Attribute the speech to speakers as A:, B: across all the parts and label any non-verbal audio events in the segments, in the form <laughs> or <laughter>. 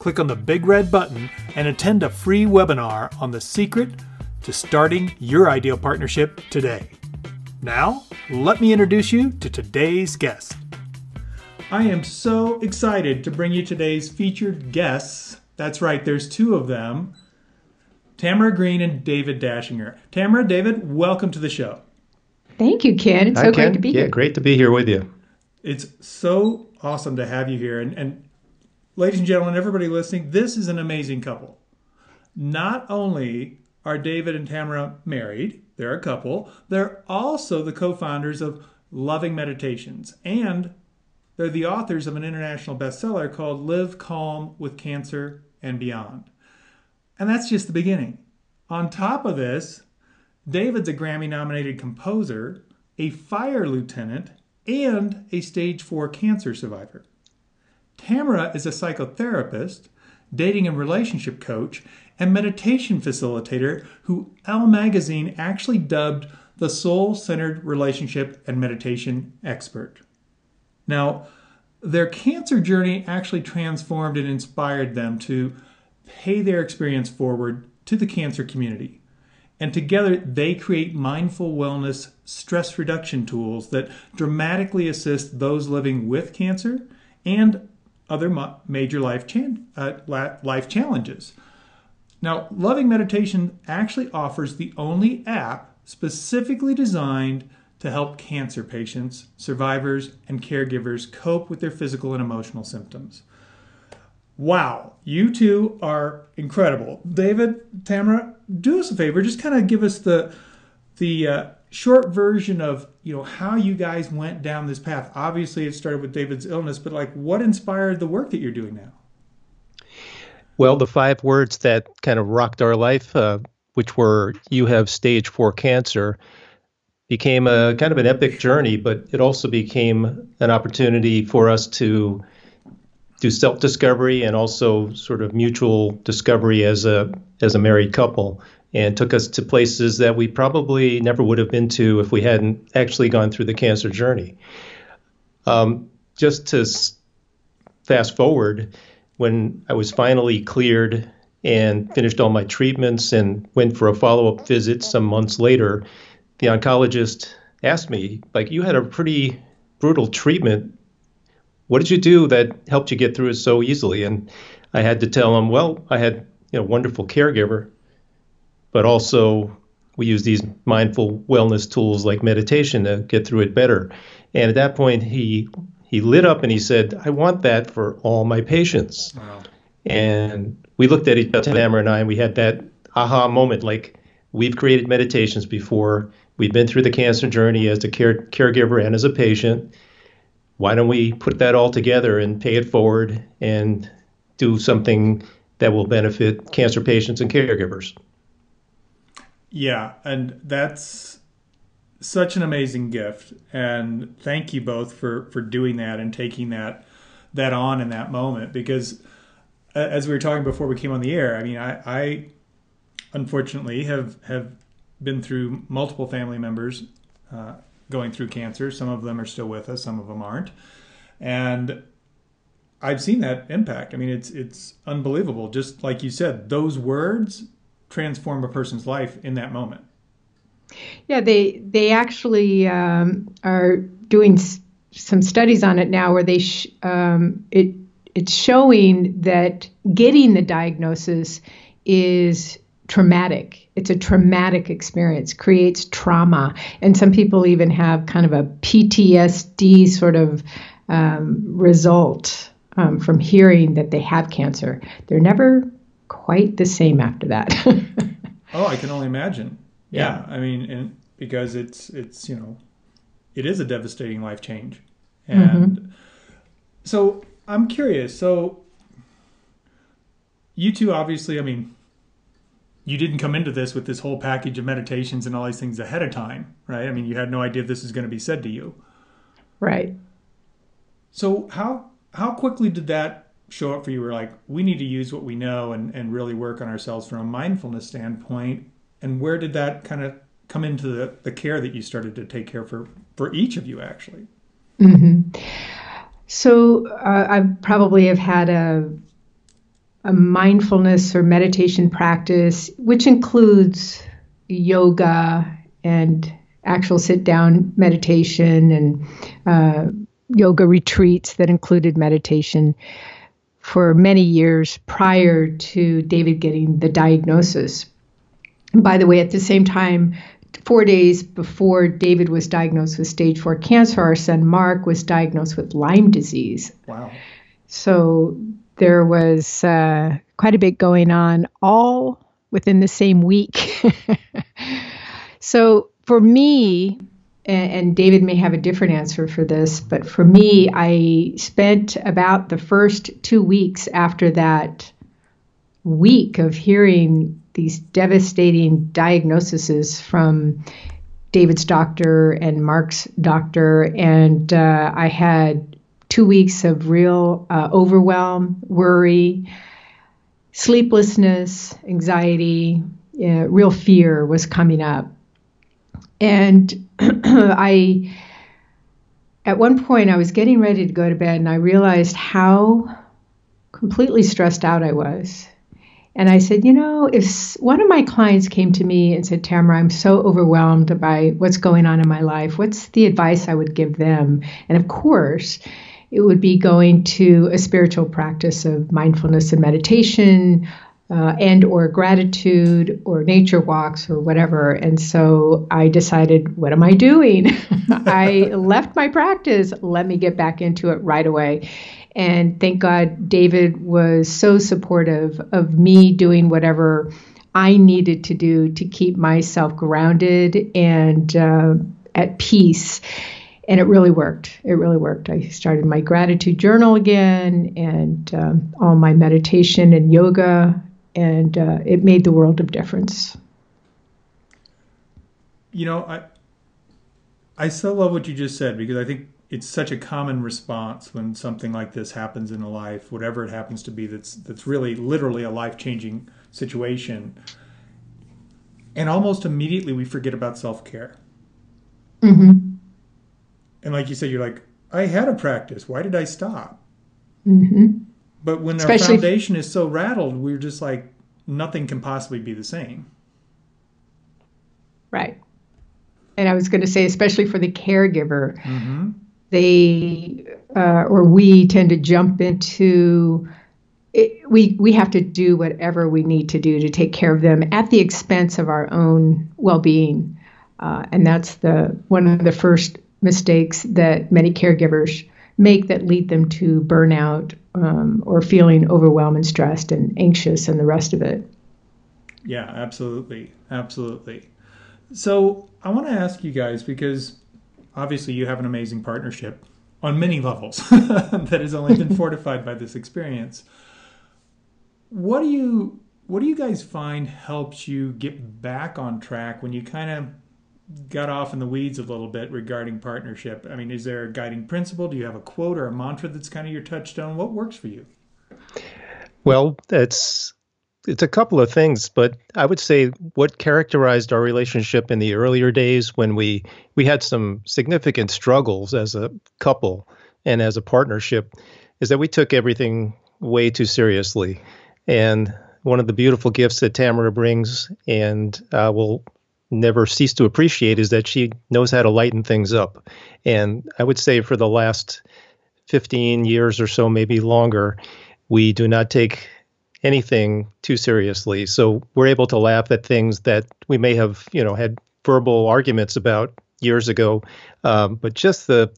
A: click on the big red button and attend a free webinar on the secret to starting your ideal partnership today. Now, let me introduce you to today's guest. I am so excited to bring you today's featured guests. That's right, there's two of them Tamara Green and David Dachinger. Tamara, David, welcome to the show.
B: Thank you, Ken. It's Hi, so Ken. great to be
C: yeah,
B: here.
C: Yeah, great to be here with you.
A: It's so awesome to have you here. And, and ladies and gentlemen, everybody listening, this is an amazing couple. Not only are David and Tamara married, they're a couple, they're also the co founders of Loving Meditations, and they're the authors of an international bestseller called Live Calm with Cancer and Beyond. And that's just the beginning. On top of this, David's a Grammy nominated composer, a fire lieutenant, and a stage 4 cancer survivor. Tamara is a psychotherapist, dating and relationship coach, and meditation facilitator who Elle Magazine actually dubbed the soul centered relationship and meditation expert. Now, their cancer journey actually transformed and inspired them to pay their experience forward to the cancer community. And together, they create mindful wellness stress reduction tools that dramatically assist those living with cancer and other major life, chan- uh, life challenges. Now, Loving Meditation actually offers the only app specifically designed to help cancer patients, survivors, and caregivers cope with their physical and emotional symptoms. Wow, you two are incredible. David, Tamara, do us a favor, just kind of give us the the uh, short version of you know how you guys went down this path. Obviously it started with david's illness but like what inspired the work that you're doing now?
C: Well the five words that kind of rocked our life uh, which were you have stage four cancer became a kind of an epic journey but it also became an opportunity for us to do self-discovery and also sort of mutual discovery as a as a married couple and took us to places that we probably never would have been to if we hadn't actually gone through the cancer journey. Um, just to fast forward, when I was finally cleared and finished all my treatments and went for a follow up visit some months later, the oncologist asked me, like, you had a pretty brutal treatment. What did you do that helped you get through it so easily? And I had to tell him, well, I had you know, wonderful caregiver but also we use these mindful wellness tools like meditation to get through it better. And at that point, he he lit up and he said, "I want that for all my patients." Wow. And we looked at each other, Tamara and I, and we had that aha moment, like we've created meditations before. We've been through the cancer journey as a care, caregiver and as a patient. Why don't we put that all together and pay it forward and do something that will benefit cancer patients and caregivers?
A: Yeah, and that's such an amazing gift and thank you both for for doing that and taking that that on in that moment because as we were talking before we came on the air i mean i i unfortunately have have been through multiple family members uh, going through cancer. Some of them are still with us some of them aren't. And i've seen that impact. I mean it's it's unbelievable. Just like you said those words transform a person's life in that moment.
B: Yeah, they they actually um, are doing s- some studies on it now, where they sh- um, it it's showing that getting the diagnosis is traumatic. It's a traumatic experience, creates trauma, and some people even have kind of a PTSD sort of um, result um, from hearing that they have cancer. They're never quite the same after that. <laughs>
A: oh, I can only imagine. Yeah, yeah. I mean, and because it's it's you know, it is a devastating life change, and mm-hmm. so I'm curious. So you two, obviously, I mean, you didn't come into this with this whole package of meditations and all these things ahead of time, right? I mean, you had no idea this is going to be said to you.
B: Right.
A: So how how quickly did that show up for you? We're like, we need to use what we know and, and really work on ourselves from a mindfulness standpoint. And where did that kind of come into the, the care that you started to take care for for each of you actually?
B: Mm-hmm. So uh, I probably have had a a mindfulness or meditation practice, which includes yoga and actual sit down meditation and uh, yoga retreats that included meditation for many years prior to David getting the diagnosis. And by the way, at the same time, four days before David was diagnosed with stage four cancer, our son Mark was diagnosed with Lyme disease.
A: Wow.
B: So there was uh, quite a bit going on all within the same week. <laughs> so for me, and, and David may have a different answer for this, but for me, I spent about the first two weeks after that week of hearing these devastating diagnoses from David's doctor and Mark's doctor, and uh, I had two weeks of real uh, overwhelm, worry, sleeplessness, anxiety, uh, real fear was coming up. And <clears throat> I, at one point, I was getting ready to go to bed and I realized how completely stressed out I was. And I said, you know, if one of my clients came to me and said, Tamara, I'm so overwhelmed by what's going on in my life, what's the advice I would give them? And of course, it would be going to a spiritual practice of mindfulness and meditation uh, and or gratitude or nature walks or whatever. And so i decided what am i doing? <laughs> I left my practice. Let me get back into it right away. And thank god david was so supportive of me doing whatever i needed to do to keep myself grounded and uh, at peace. And it really worked. It really worked. I started my gratitude journal again and um, all my meditation and yoga, and uh, it made the world of difference.
A: You know, I I so love what you just said because I think it's such a common response when something like this happens in a life, whatever it happens to be. That's that's really literally a life changing situation, and almost immediately we forget about self care.
B: Mm-hmm
A: and like you said, you're like, I had a practice. Why did I stop?
B: Mm-hmm.
A: But when Especially our foundation is so rattled, we're just like, nothing can possibly be the same.
B: Right. And I was going to say, especially for the caregiver, mm-hmm. they uh, or we tend to jump into. It, we we have to do whatever we need to do to take care of them at the expense of our own well-being, uh, and that's the one of the first mistakes that many caregivers make that lead them to burnout um, or feeling overwhelmed and stressed and anxious and the rest of it.
A: Yeah, absolutely. Absolutely. So I want to ask you guys because obviously you have an amazing partnership on many levels <laughs> that has only been <laughs> fortified by this experience. What do you what do you guys find helps you get back on track when you kind of got off in the weeds a little bit regarding partnership. I mean, is there a guiding principle? Do you have a quote or a mantra that's kind of your touchstone? What works for you?
C: Well, it's it's a couple of things, but I would say what characterized our relationship in the earlier days when we we had some significant struggles as a couple and as a partnership is that we took everything way too seriously. And one of the beautiful gifts that Tamara brings and uh, will never cease to appreciate is that she knows how to lighten things up. And I would say for the last 15 years or so, maybe longer, we do not take anything too seriously. So we're able to laugh at things that we may have, you know, had verbal arguments about years ago. Um, but just the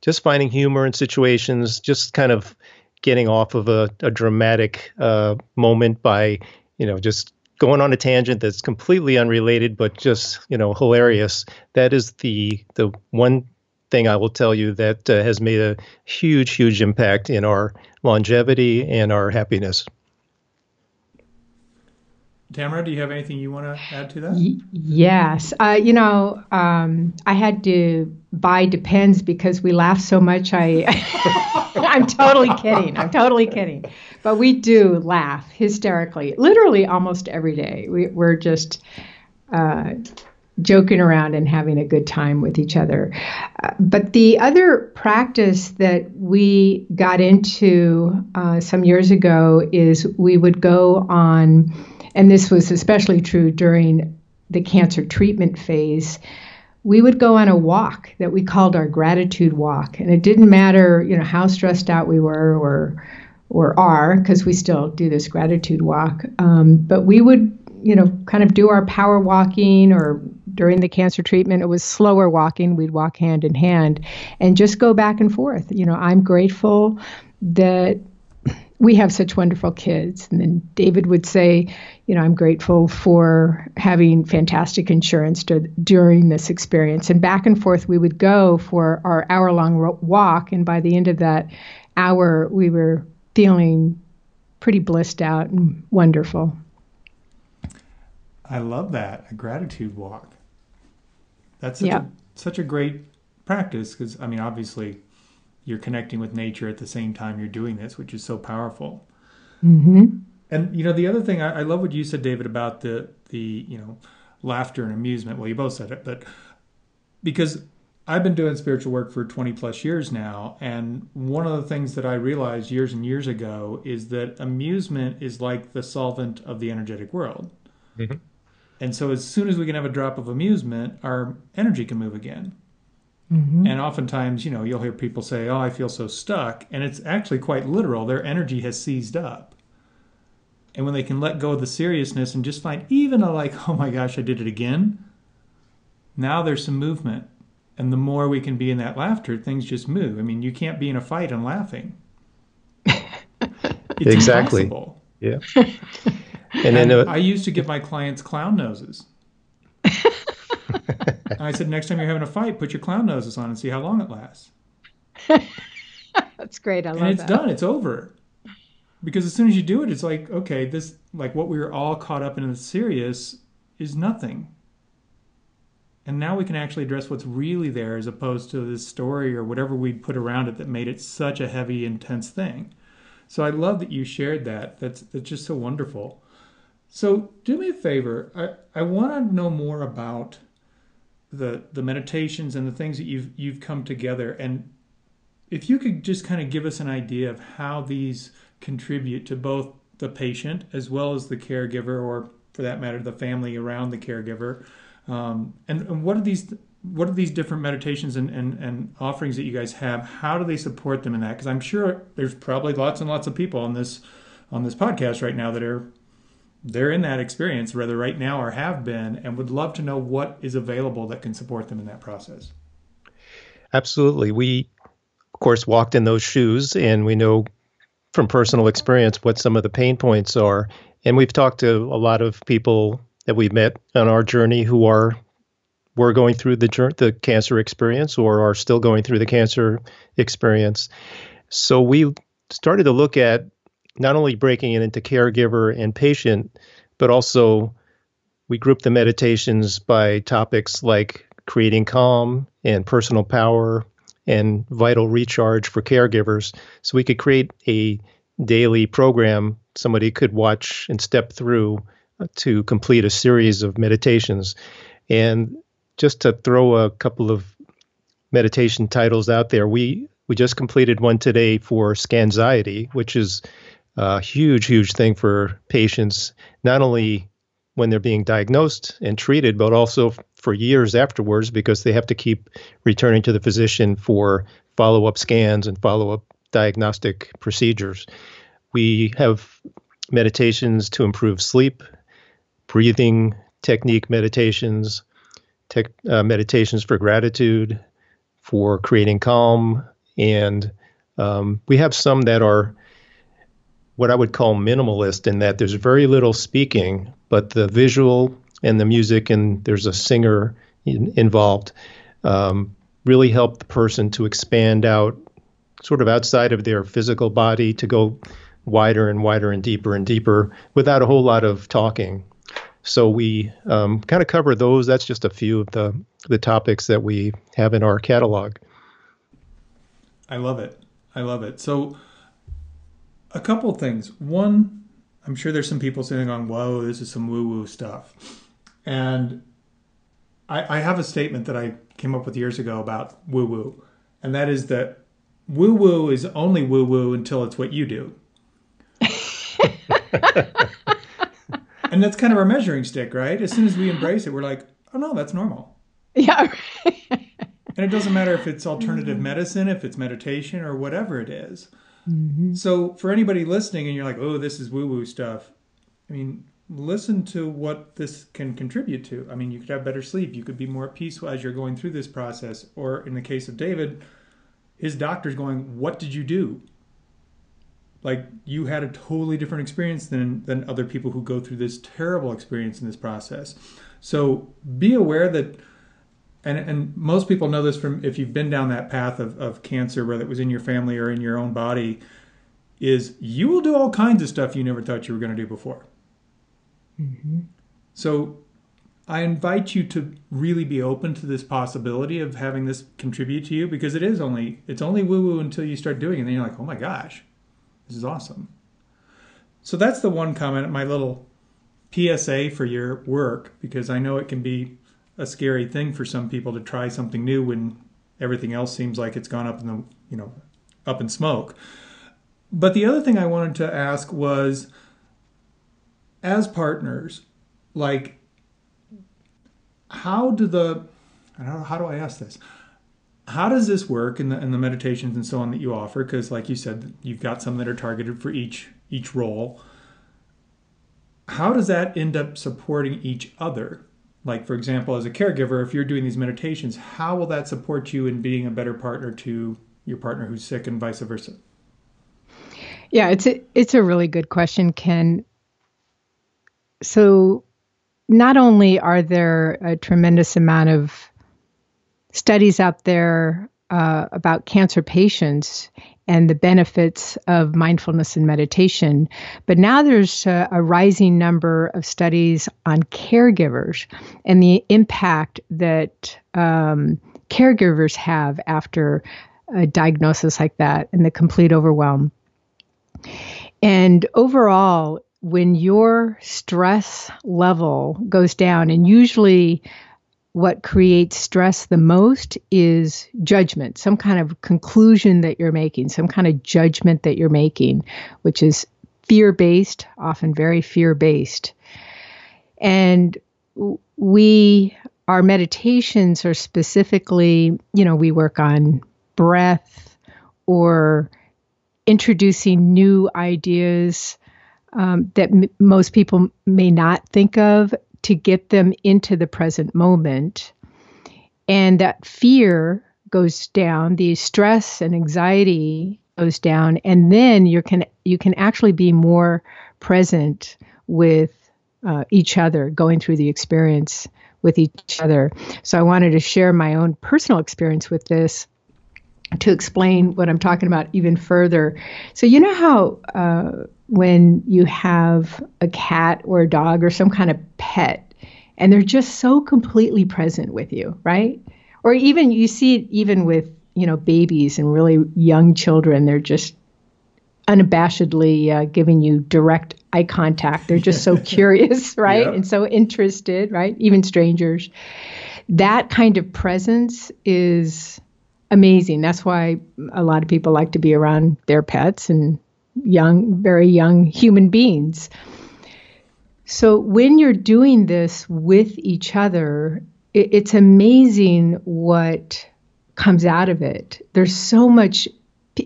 C: just finding humor in situations, just kind of getting off of a, a dramatic uh, moment by, you know, just going on a tangent that's completely unrelated but just you know hilarious. That is the the one thing i will tell you that uh, has made a huge huge impact in our longevity and our happiness
A: Tamara, do you have anything you want to add to that?
B: Y- yes. Uh, you know, um, I had to buy Depends because we laugh so much. I, <laughs> I'm totally kidding. I'm totally kidding. But we do laugh hysterically, literally almost every day. We, we're just uh, joking around and having a good time with each other. Uh, but the other practice that we got into uh, some years ago is we would go on, and this was especially true during the cancer treatment phase. We would go on a walk that we called our gratitude walk, and it didn't matter, you know, how stressed out we were or or are, because we still do this gratitude walk. Um, but we would, you know, kind of do our power walking or during the cancer treatment, it was slower walking. We'd walk hand in hand and just go back and forth. You know, I'm grateful that we have such wonderful kids. And then David would say, you know, I'm grateful for having fantastic insurance to, during this experience. And back and forth we would go for our hour long walk. And by the end of that hour, we were feeling pretty blissed out and wonderful.
A: I love that. A gratitude walk. That's such, a, such a great practice because, I mean, obviously you're connecting with nature at the same time you're doing this, which is so powerful.
B: Mm-hmm.
A: And, you know, the other thing, I, I love what you said, David, about the, the, you know, laughter and amusement. Well, you both said it, but because I've been doing spiritual work for 20 plus years now. And one of the things that I realized years and years ago is that amusement is like the solvent of the energetic world. Mm-hmm. And so as soon as we can have a drop of amusement, our energy can move again. Mm-hmm. And oftentimes, you know, you'll hear people say, "Oh, I feel so stuck," and it's actually quite literal. Their energy has seized up. And when they can let go of the seriousness and just find even a like, <laughs> "Oh my gosh, I did it again." Now there's some movement. And the more we can be in that laughter, things just move. I mean, you can't be in a fight and laughing.
C: It's exactly. Impossible. Yeah. <laughs>
A: And, then uh, I used to give my clients clown noses. <laughs> I said, next time you're having a fight, put your clown noses on and see how long it lasts. <laughs>
B: That's great. I love
A: and it's
B: that.
A: done. It's over. Because as soon as you do it, it's like, okay, this, like what we were all caught up in the serious is nothing. And now we can actually address what's really there as opposed to this story or whatever we put around it that made it such a heavy, intense thing. So I love that you shared that. That's, that's just so wonderful. So do me a favor. I, I want to know more about the the meditations and the things that you've you've come together. And if you could just kind of give us an idea of how these contribute to both the patient as well as the caregiver or for that matter the family around the caregiver um, and, and what are these what are these different meditations and, and, and offerings that you guys have? How do they support them in that? Because i'm sure there's probably lots and lots of people on this on this podcast right now that are they're in that experience, whether right now or have been, and would love to know what is available that can support them in that process.
C: Absolutely. We, of course, walked in those shoes, and we know from personal experience what some of the pain points are. And we've talked to a lot of people that we've met on our journey who are were going through the the cancer experience or are still going through the cancer experience. So we started to look at not only breaking it into caregiver and patient, but also we group the meditations by topics like creating calm and personal power and vital recharge for caregivers. So we could create a daily program somebody could watch and step through uh, to complete a series of meditations. And just to throw a couple of meditation titles out there, we we just completed one today for scanxiety, which is a huge, huge thing for patients, not only when they're being diagnosed and treated, but also for years afterwards because they have to keep returning to the physician for follow up scans and follow up diagnostic procedures. We have meditations to improve sleep, breathing technique meditations, tech, uh, meditations for gratitude, for creating calm, and um, we have some that are what I would call minimalist in that there's very little speaking, but the visual and the music and there's a singer in, involved um, really help the person to expand out sort of outside of their physical body to go wider and wider and deeper and deeper without a whole lot of talking. So we um, kind of cover those. That's just a few of the the topics that we have in our catalog.
A: I love it. I love it. So, a couple things. One, I'm sure there's some people sitting on, "Whoa, this is some woo-woo stuff," and I, I have a statement that I came up with years ago about woo-woo, and that is that woo-woo is only woo-woo until it's what you do. <laughs> and that's kind of our measuring stick, right? As soon as we embrace it, we're like, "Oh no, that's normal."
B: Yeah.
A: and it doesn't matter if it's alternative mm-hmm. medicine, if it's meditation, or whatever it is. Mm-hmm. So, for anybody listening and you're like, oh, this is woo woo stuff, I mean, listen to what this can contribute to. I mean, you could have better sleep, you could be more at peace as you're going through this process. Or in the case of David, his doctor's going, What did you do? Like you had a totally different experience than than other people who go through this terrible experience in this process. So be aware that and and most people know this from if you've been down that path of, of cancer, whether it was in your family or in your own body, is you will do all kinds of stuff you never thought you were going to do before. Mm-hmm. So I invite you to really be open to this possibility of having this contribute to you because it is only it's only woo woo until you start doing it. And then you're like, oh my gosh, this is awesome. So that's the one comment, my little PSA for your work, because I know it can be a scary thing for some people to try something new when everything else seems like it's gone up in the you know up in smoke. But the other thing I wanted to ask was as partners, like how do the I don't know how do I ask this? How does this work in the in the meditations and so on that you offer? Because like you said, you've got some that are targeted for each each role. How does that end up supporting each other? Like for example as a caregiver if you're doing these meditations how will that support you in being a better partner to your partner who's sick and vice versa?
B: Yeah it's a it's a really good question ken. So not only are there a tremendous amount of studies out there uh, about cancer patients and the benefits of mindfulness and meditation. But now there's a, a, rising number of studies on caregivers and the impact that um, caregivers have after a diagnosis like that and the complete overwhelm. And overall, when your stress level goes down, and usually what creates stress the most is judgment, some kind of conclusion that you're making, some kind of judgment that you're making, which is fear based, often very fear based. And we, our meditations are specifically, you know, we work on breath or introducing new ideas um, that m- most people may not think of to get them into the present moment. And that fear goes down, the stress and anxiety goes down, and then you can you can actually be more present with uh, each other, going through the experience with each other. So I wanted to share my own personal experience with this to explain what I'm talking about even further. So you know how uh, when you have a cat or a dog or some kind of pet and they're just so completely present with you, right? Or even you see it even with, you know, babies and really young children, they're just unabashedly uh, giving you direct eye contact. They're just so <laughs> curious, <laughs> right? And so interested, right? Even strangers. That kind of presence is amazing. That's why a lot of people like to be around their pets and young, very young human beings. So when you're doing this with each other, it, it's amazing what comes out of it. There's so much.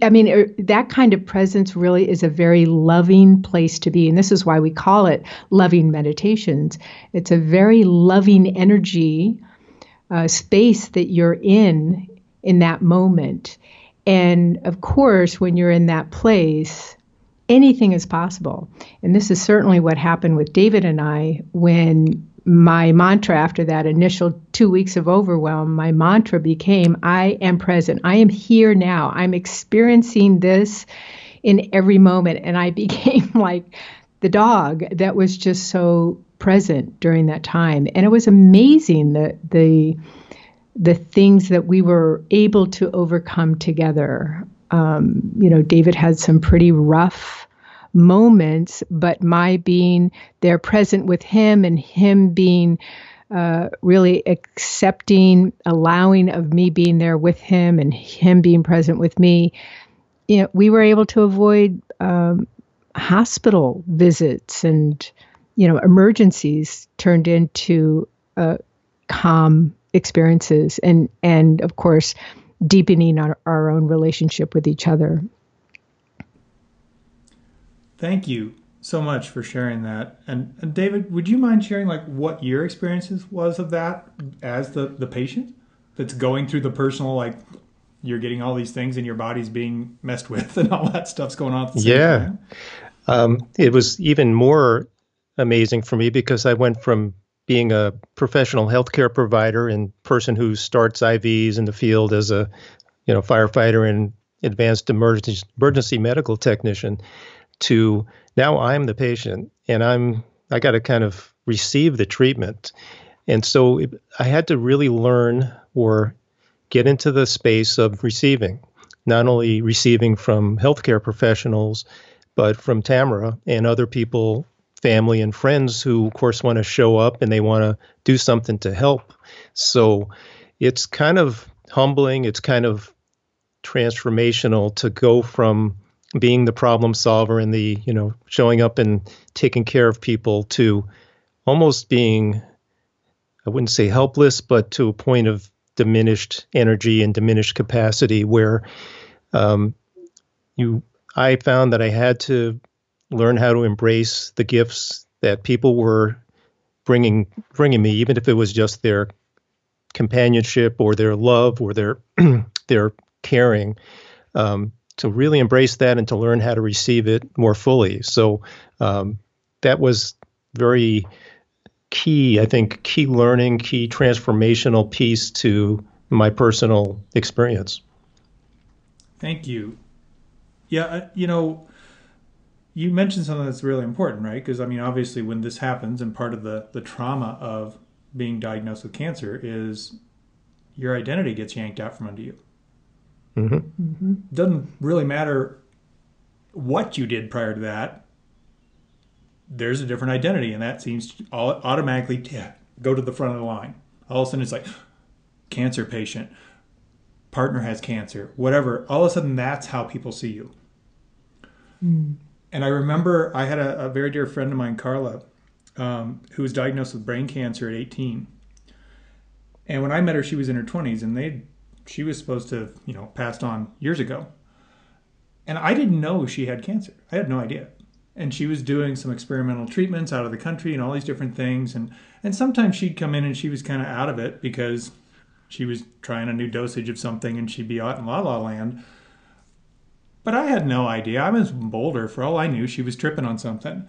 B: I mean, er, that kind of presence really is a very loving place to be. And this is why we call it loving meditations. It's a very loving energy uh, space that you're in in that moment. And of course, when you're in that place, anything is possible. And this is certainly what happened with David and I when my mantra after that initial two weeks of overwhelm, my mantra became I am present. I am here now. I'm experiencing this in every moment. And I <laughs> became like the dog that was just so present during that time, and it was amazing the the the things that we were able to overcome together. Um, you know, David had some pretty rough moments, but my being there present with him and him being uh, really accepting, allowing of me being there with him and him being present with me, you know, we were able to avoid um, hospital visits and, you know, emergencies turned into uh, calm experiences and, and of course, deepening our, our own relationship with each other.
A: Thank you so much for sharing that. And, and David, would you mind sharing like what your experiences was of that as the, the patient that's going through the personal like you're getting all these things and your body's being messed with <laughs> and all that stuff's going on.
C: yeah. Um, it was even more amazing for me because I went from being a professional healthcare provider and person who starts IVs in the field as a you know firefighter and advanced emergency, emergency medical technician to now I'm the patient and I'm I got to kind of receive the treatment. And so I had to really learn or get into the space of receiving, not only receiving from healthcare professionals, but from Tamara and other people, family and friends who, of course, want to show up and they want to do something to help. So it's kind of humbling, it's kind of transformational to go from being the problem solver and the you know showing up and taking care of people to almost being i wouldn't say helpless but to a point of diminished energy and diminished capacity where um, you i found that i had to learn how to embrace the gifts that people were bringing bringing me even if it was just their companionship or their love or their <clears throat> their caring. Um, to really embrace that and to learn how to receive it more fully. So um, that was very key, I think, key learning, key transformational piece to my personal experience.
A: Thank you. Yeah, you know, you mentioned something that's really important, right? Because I mean, obviously, when this happens, and part of the the trauma of being diagnosed with cancer is your identity gets yanked out from under you. Mm-hmm. Mm-hmm. Doesn't really matter what you did prior to that. There's a different identity, and that seems to automatically go to the front of the line. All of a sudden, it's like <gasps> cancer patient, partner has cancer, whatever. All of a sudden, that's how people see you. Mm. And I remember I had a, a, very dear friend of mine, Carla, um, who was diagnosed with brain cancer at 18. And when I met her, she was in her 20s, and they she was supposed to, you know, passed on years ago. And I didn't know she had cancer. I had no idea. And she was doing some experimental treatments out of the country and all these different things. And, and sometimes she'd come in and she was kind of out of it because she was trying a new dosage of something and she'd be out in la la land. But I had no idea. I was Boulder. For all I knew, she was tripping on something.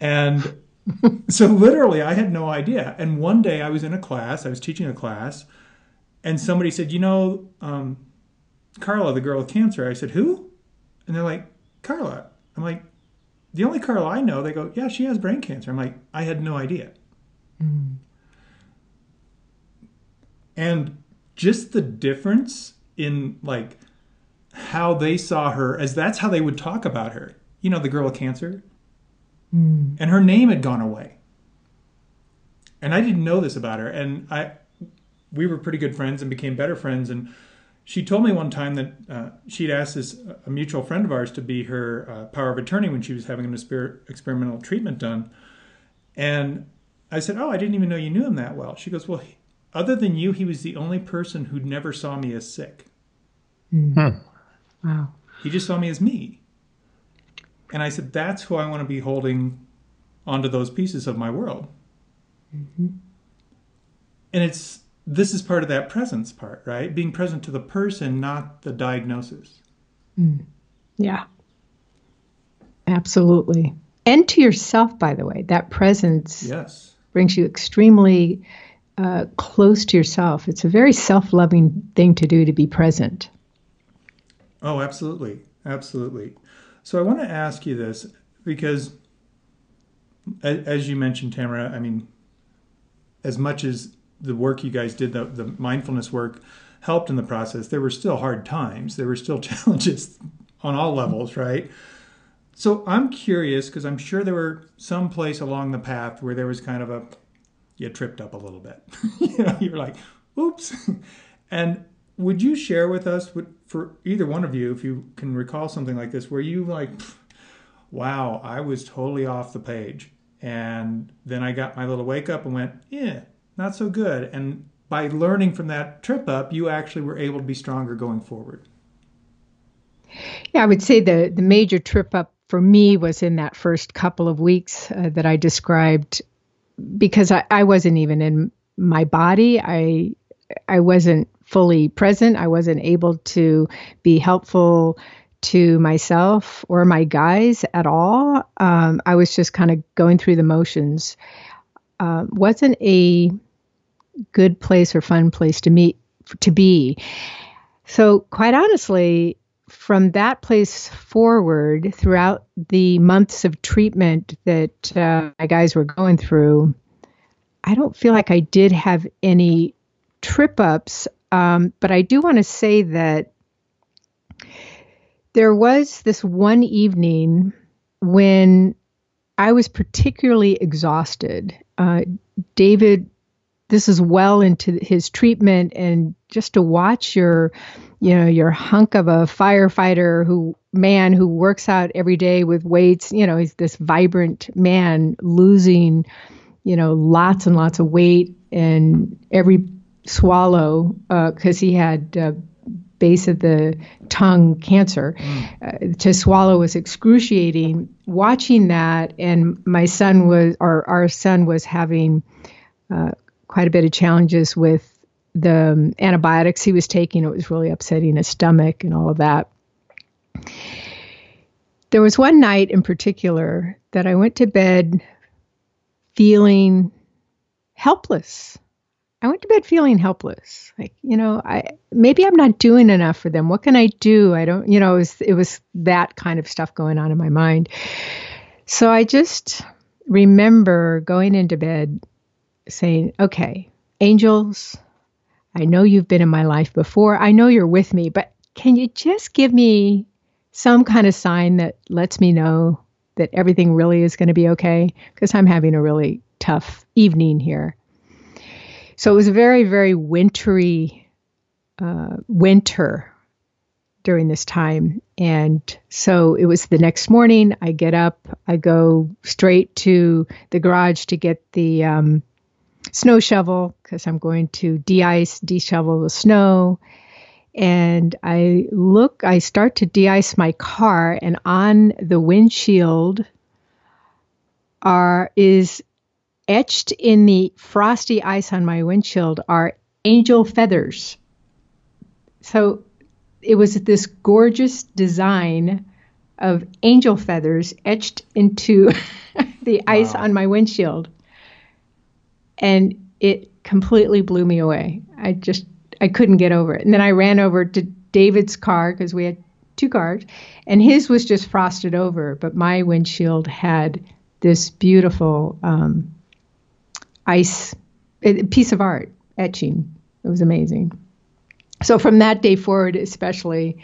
A: And <laughs> so literally, I had no idea. And one day I was in a class, I was teaching a class, and somebody said, you know, um, Carla, the girl with cancer. I said, who? And they're like, Carla. I'm like, the only Carla I know. They go, yeah, she has brain cancer. I'm like, I had no idea. Mm. And just the difference in like how they saw her, as that's how they would talk about her. You know, the girl with cancer. Mm. And her name had gone away. And I didn't know this about her. And I, we were pretty good friends and became better friends. And she told me one time that uh, she'd asked this a mutual friend of ours to be her uh, power of attorney when she was having an exper- experimental treatment done. And I said, "Oh, I didn't even know you knew him that well." She goes, "Well, he, other than you, he was the only person who never saw me as sick.
B: Mm. Wow.
A: He just saw me as me." And I said, "That's who I want to be holding onto those pieces of my world." Mm-hmm. And it's this is part of that presence part, right? Being present to the person, not the diagnosis.
B: Mm. Yeah. Absolutely. And to yourself, by the way, that presence
A: yes.
B: brings you extremely uh, close to yourself. It's a very self loving thing to do to be present.
A: Oh, absolutely. Absolutely. So I want to ask you this because as you mentioned, Tamara, I mean, as much as the work you guys did, the, the mindfulness work helped in the process, there were still hard times. There were still <laughs> challenges on all levels, right? So I'm curious because I'm sure there were some place along the path where there was kind of a you tripped up a little bit. <laughs> you know, you're like, oops. <laughs> and would you share with us for either one of you if you can recall something like this where you like wow, I was totally off the page. And then I got my little wake up and went, yeah, not so good. And by learning from that trip up, you actually were able to be stronger going forward.
B: Yeah, I would say the the major trip up for me was in that first couple of weeks uh, that I described because I, I wasn't even in my body. I I wasn't fully present. I wasn't able to be helpful to myself or my guys at all. Um, I was just kind of going through the motions. Uh, wasn't a good place or fun place to meet to be. So quite honestly, from that place forward, throughout the months of treatment that uh, my guys were going through, I don't feel like I did have any trip ups. Um, but I do want to say that there was this one evening when I was particularly exhausted. Uh, David, this is well into his treatment, and just to watch your, you know, your hunk of a firefighter who man who works out every day with weights, you know, he's this vibrant man losing, you know, lots and lots of weight and every swallow because uh, he had uh, base of the tongue cancer. Mm. Uh, to swallow was excruciating. Watching that, and my son was, or our son was having uh, quite a bit of challenges with the um, antibiotics he was taking. It was really upsetting his stomach and all of that. There was one night in particular that I went to bed feeling helpless. I went to bed feeling helpless. Like, you know, I maybe I'm not doing enough for them. What can I do? I don't, you know, it was, it was that kind of stuff going on in my mind. So I just remember going into bed saying, okay, angels, I know you've been in my life before. I know you're with me, but can you just give me some kind of sign that lets me know that everything really is going to be okay? Because I'm having a really tough evening here. So it was a very, very wintry uh, winter during this time. And so it was the next morning. I get up, I go straight to the garage to get the um, snow shovel because I'm going to de ice, de shovel the snow. And I look, I start to de ice my car, and on the windshield are is etched in the frosty ice on my windshield are angel feathers. So it was this gorgeous design of angel feathers etched into <laughs> the ice wow. on my windshield. And it completely blew me away. I just I couldn't get over it. And then I ran over to David's car because we had two cars, and his was just frosted over, but my windshield had this beautiful um, ice piece of art etching. It was amazing. So from that day forward, especially,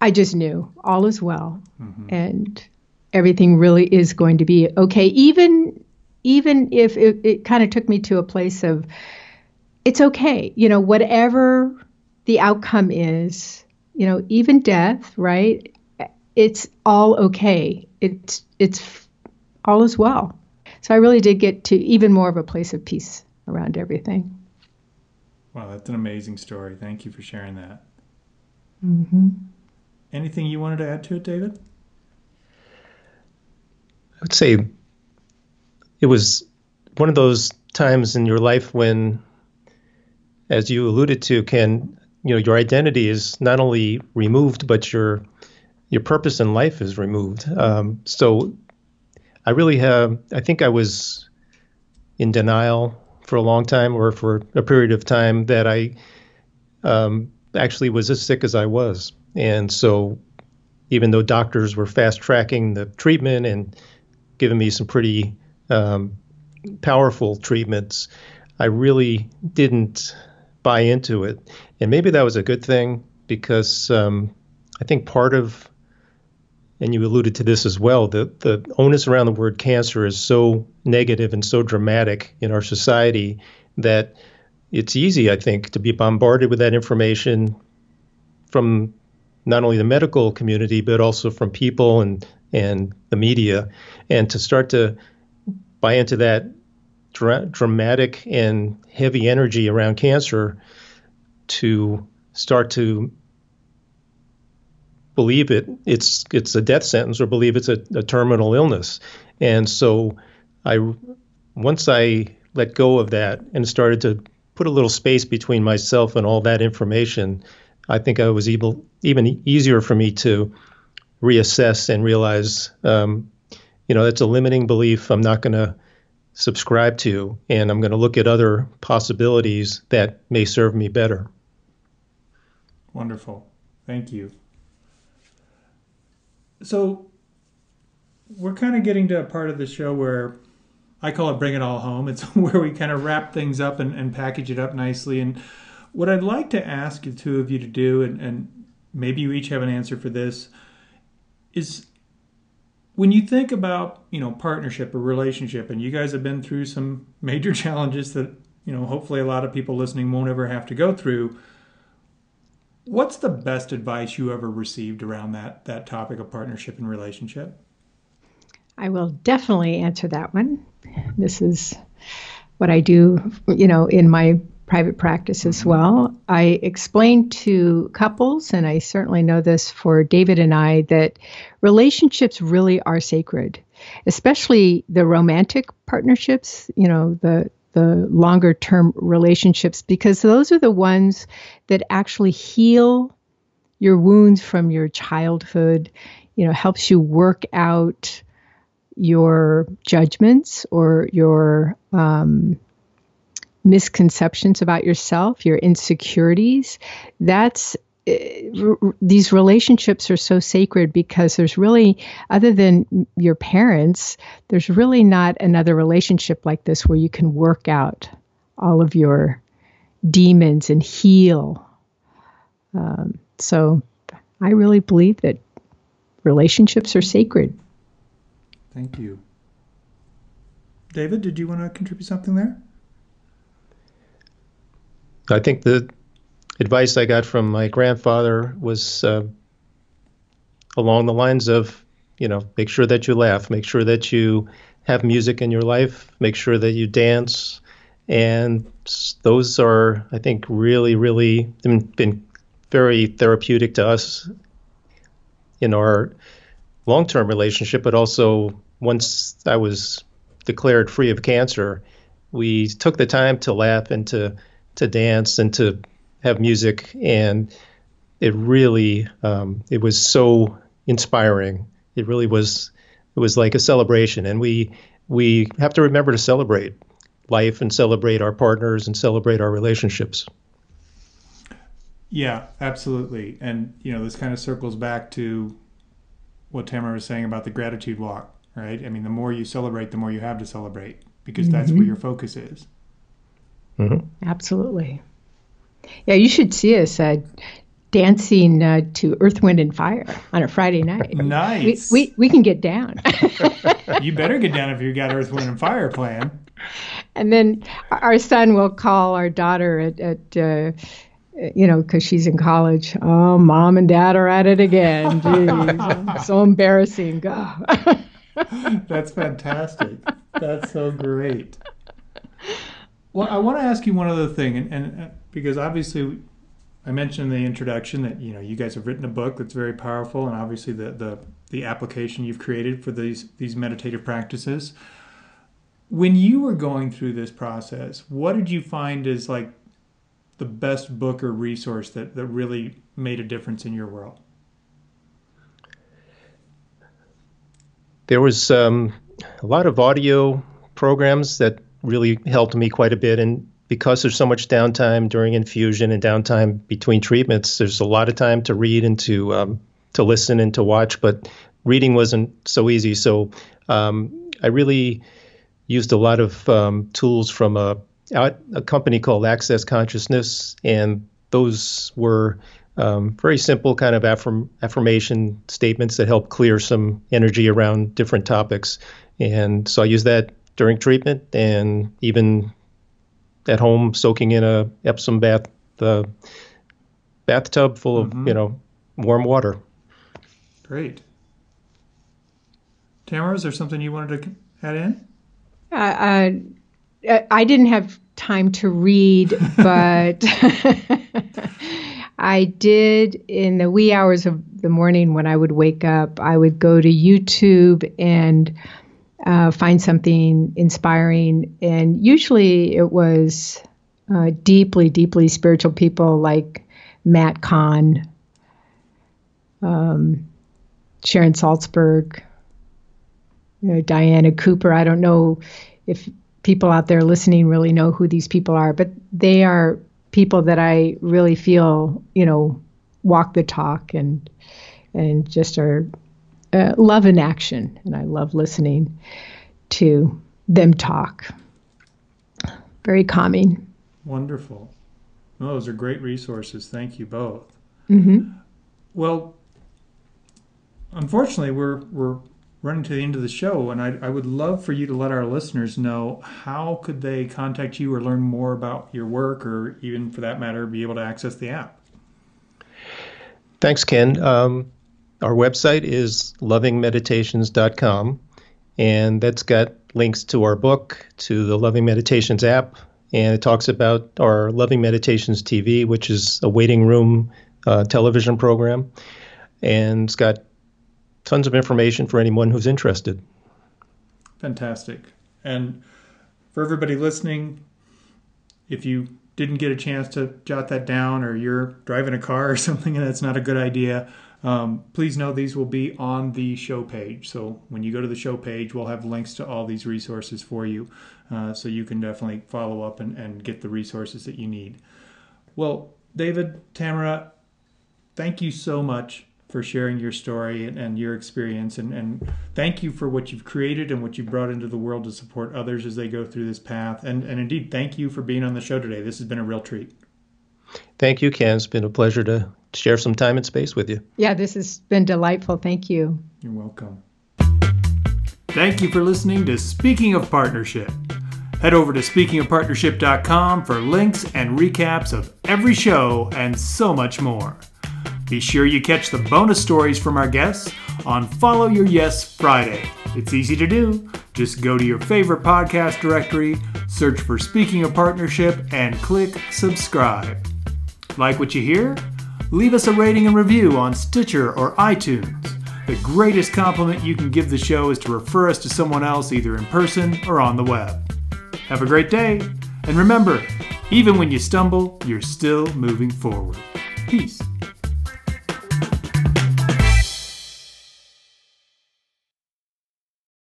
B: I just knew all is well, mm-hmm. and everything really is going to be okay. Even even if it, it kind of took me to a place of it's okay, you know, whatever the outcome is, you know, even death, right? It's all okay. It's it's all is well. So I really did get to even more of a place of peace around everything.
A: Wow, that's an amazing story. Thank you for sharing that.
B: Mm-hmm.
A: Anything you wanted to add to it, David?
C: I would say it was one of those times in your life when, as you alluded to, Ken, you know, your identity is not only removed, but your your purpose in life is removed. Um, so I really have, I think I was in denial for a long time or for a period of time that I um, actually was as sick as I was. And so, even though doctors were fast tracking the treatment and giving me some pretty um, powerful treatments, I really didn't buy into it. And maybe that was a good thing because um, I think part of, and you alluded to this as well, the, the onus around the word cancer is so negative and so dramatic in our society that it's easy, I think, to be bombarded with that information from not only the medical community, but also from people and, and the media, and to start to buy into that dra- dramatic and heavy energy around cancer to start to believe it it's it's a death sentence or believe it's a, a terminal illness. And so i once i let go of that and started to put a little space between myself and all that information i think i was able even easier for me to reassess and realize um, you know that's a limiting belief i'm not going to subscribe to and i'm going to look at other possibilities that may serve me better
A: Wonderful. Thank you. So, we're kind of getting to a part of the show where I call it Bring It All Home. It's <laughs> where we kind of wrap things up and, and package it up nicely. And what I'd like to ask the two of you to do, and, and maybe you each have an answer for this, is when you think about you know partnership or relationship and you guys have been through some major <laughs> challenges that you know hopefully a lot of people listening won't ever have to go through What's the best advice you ever received around that that topic of partnership and relationship?
B: I will definitely answer that one. This is what I do, you know, in my private practice as well. I explain to couples, and I certainly know this for David and I, that relationships really are sacred, especially the romantic partnerships, you know, the the longer term relationships because those are the ones that actually heal your wounds from your childhood, you know, helps you work out your judgments or your um, misconceptions about yourself, your insecurities. That's these relationships are so sacred because there's really, other than your parents, there's really not another relationship like this where you can work out all of your demons and heal. Um, so I really believe that relationships are sacred.
A: Thank you. David, did you want to contribute something there?
C: I think the advice I got from my grandfather was uh, along the lines of, you know, make sure that you laugh, make sure that you have music in your life, make sure that you dance. And those are, I think, really, really been very therapeutic to us in our long term relationship, but also once I was declared free of cancer, we took the time to laugh and to, to dance and to have music, and it really um, it was so inspiring. It really was it was like a celebration, and we we have to remember to celebrate life and celebrate our partners and celebrate our relationships.
A: Yeah, absolutely. And you know, this kind of circles back to what Tamara was saying about the gratitude walk, right? I mean, the more you celebrate, the more you have to celebrate because mm-hmm. that's where your focus is.
B: Mm-hmm. Absolutely. Yeah, you should see us uh, dancing uh, to Earth, Wind, and Fire on a Friday night. <laughs>
A: Nice.
B: We, we, we can get down. <laughs>
A: you better get down if you got Earth, Wind, and Fire playing.
B: And then our son will call our daughter at, at uh, you know, because she's in college. Oh, mom and dad are at it again. <laughs> Jeez, so embarrassing. Go.
A: That's fantastic. That's so great. Well, I want to ask you one other thing, and, and uh, because obviously I mentioned in the introduction that you know you guys have written a book that's very powerful, and obviously the the, the application you've created for these these meditative practices. When you were going through this process, what did you find is like the best book or resource that, that really made a difference in your world?
C: There was um, a lot of audio programs that really helped me quite a bit. And because there's so much downtime during infusion and downtime between treatments, there's a lot of time to read and to um, to listen and to watch. But reading wasn't so easy. So um, I really used a lot of um, tools from a, a company called Access Consciousness, and those were um, very simple kind of affirm, affirmation statements that help clear some energy around different topics. And so I use that during treatment and even at home soaking in a Epsom bath the bathtub full of mm-hmm. you know warm water.
A: Great. Tamara, is there something you wanted to add in?
B: Uh, uh, I didn't have time to read, <laughs> but <laughs> I did in the wee hours of the morning when I would wake up, I would go to YouTube and uh, find something inspiring. And usually it was uh, deeply, deeply spiritual people like Matt Kahn, um, Sharon Salzberg, you know, Diana Cooper. I don't know if people out there listening really know who these people are, but they are people that I really feel, you know, walk the talk and and just are uh, love in action, and I love listening to them talk. Very calming.
A: Wonderful. Well, those are great resources. Thank you both.
B: Mm-hmm.
A: Well, unfortunately, we're we're running to the end of the show, and I, I would love for you to let our listeners know how could they contact you or learn more about your work, or even for that matter, be able to access the app.
C: Thanks, Ken. Um, our website is lovingmeditations.com, and that's got links to our book, to the Loving Meditations app, and it talks about our Loving Meditations TV, which is a waiting room uh, television program, and it's got tons of information for anyone who's interested.
A: Fantastic. And for everybody listening, if you didn't get a chance to jot that down or you're driving a car or <laughs> something and that's not a good idea, um, please know these will be on the show page. So when you go to the show page, we'll have links to all these resources for you. Uh, so you can definitely follow up and, and get the resources that you need. Well, David, Tamara, thank you so much for sharing your story and, and your experience. And, and, thank you for what you've created and what you've brought into the world to support others as they go through this path. And, and indeed, thank you for being on the show today. This has been a real treat.
C: Thank you, Ken. It's been a pleasure to share some time and space with you.
B: Yeah, this has been delightful. Thank you.
A: You're welcome. Thank you for listening to Speaking of Partnership. Head over to speakingofpartnership.com for links and recaps of every show and so much more. Be sure you catch the bonus stories from our guests on Follow Your Yes Friday. It's easy to do. Just go to your favorite podcast directory, search for Speaking of Partnership, and click subscribe. Like what you hear? Leave us a rating and review on Stitcher or iTunes. The greatest compliment you can give the show is to refer us to someone else either in person or on the web. Have a great day, and remember, even when you stumble, you're still moving forward. Peace.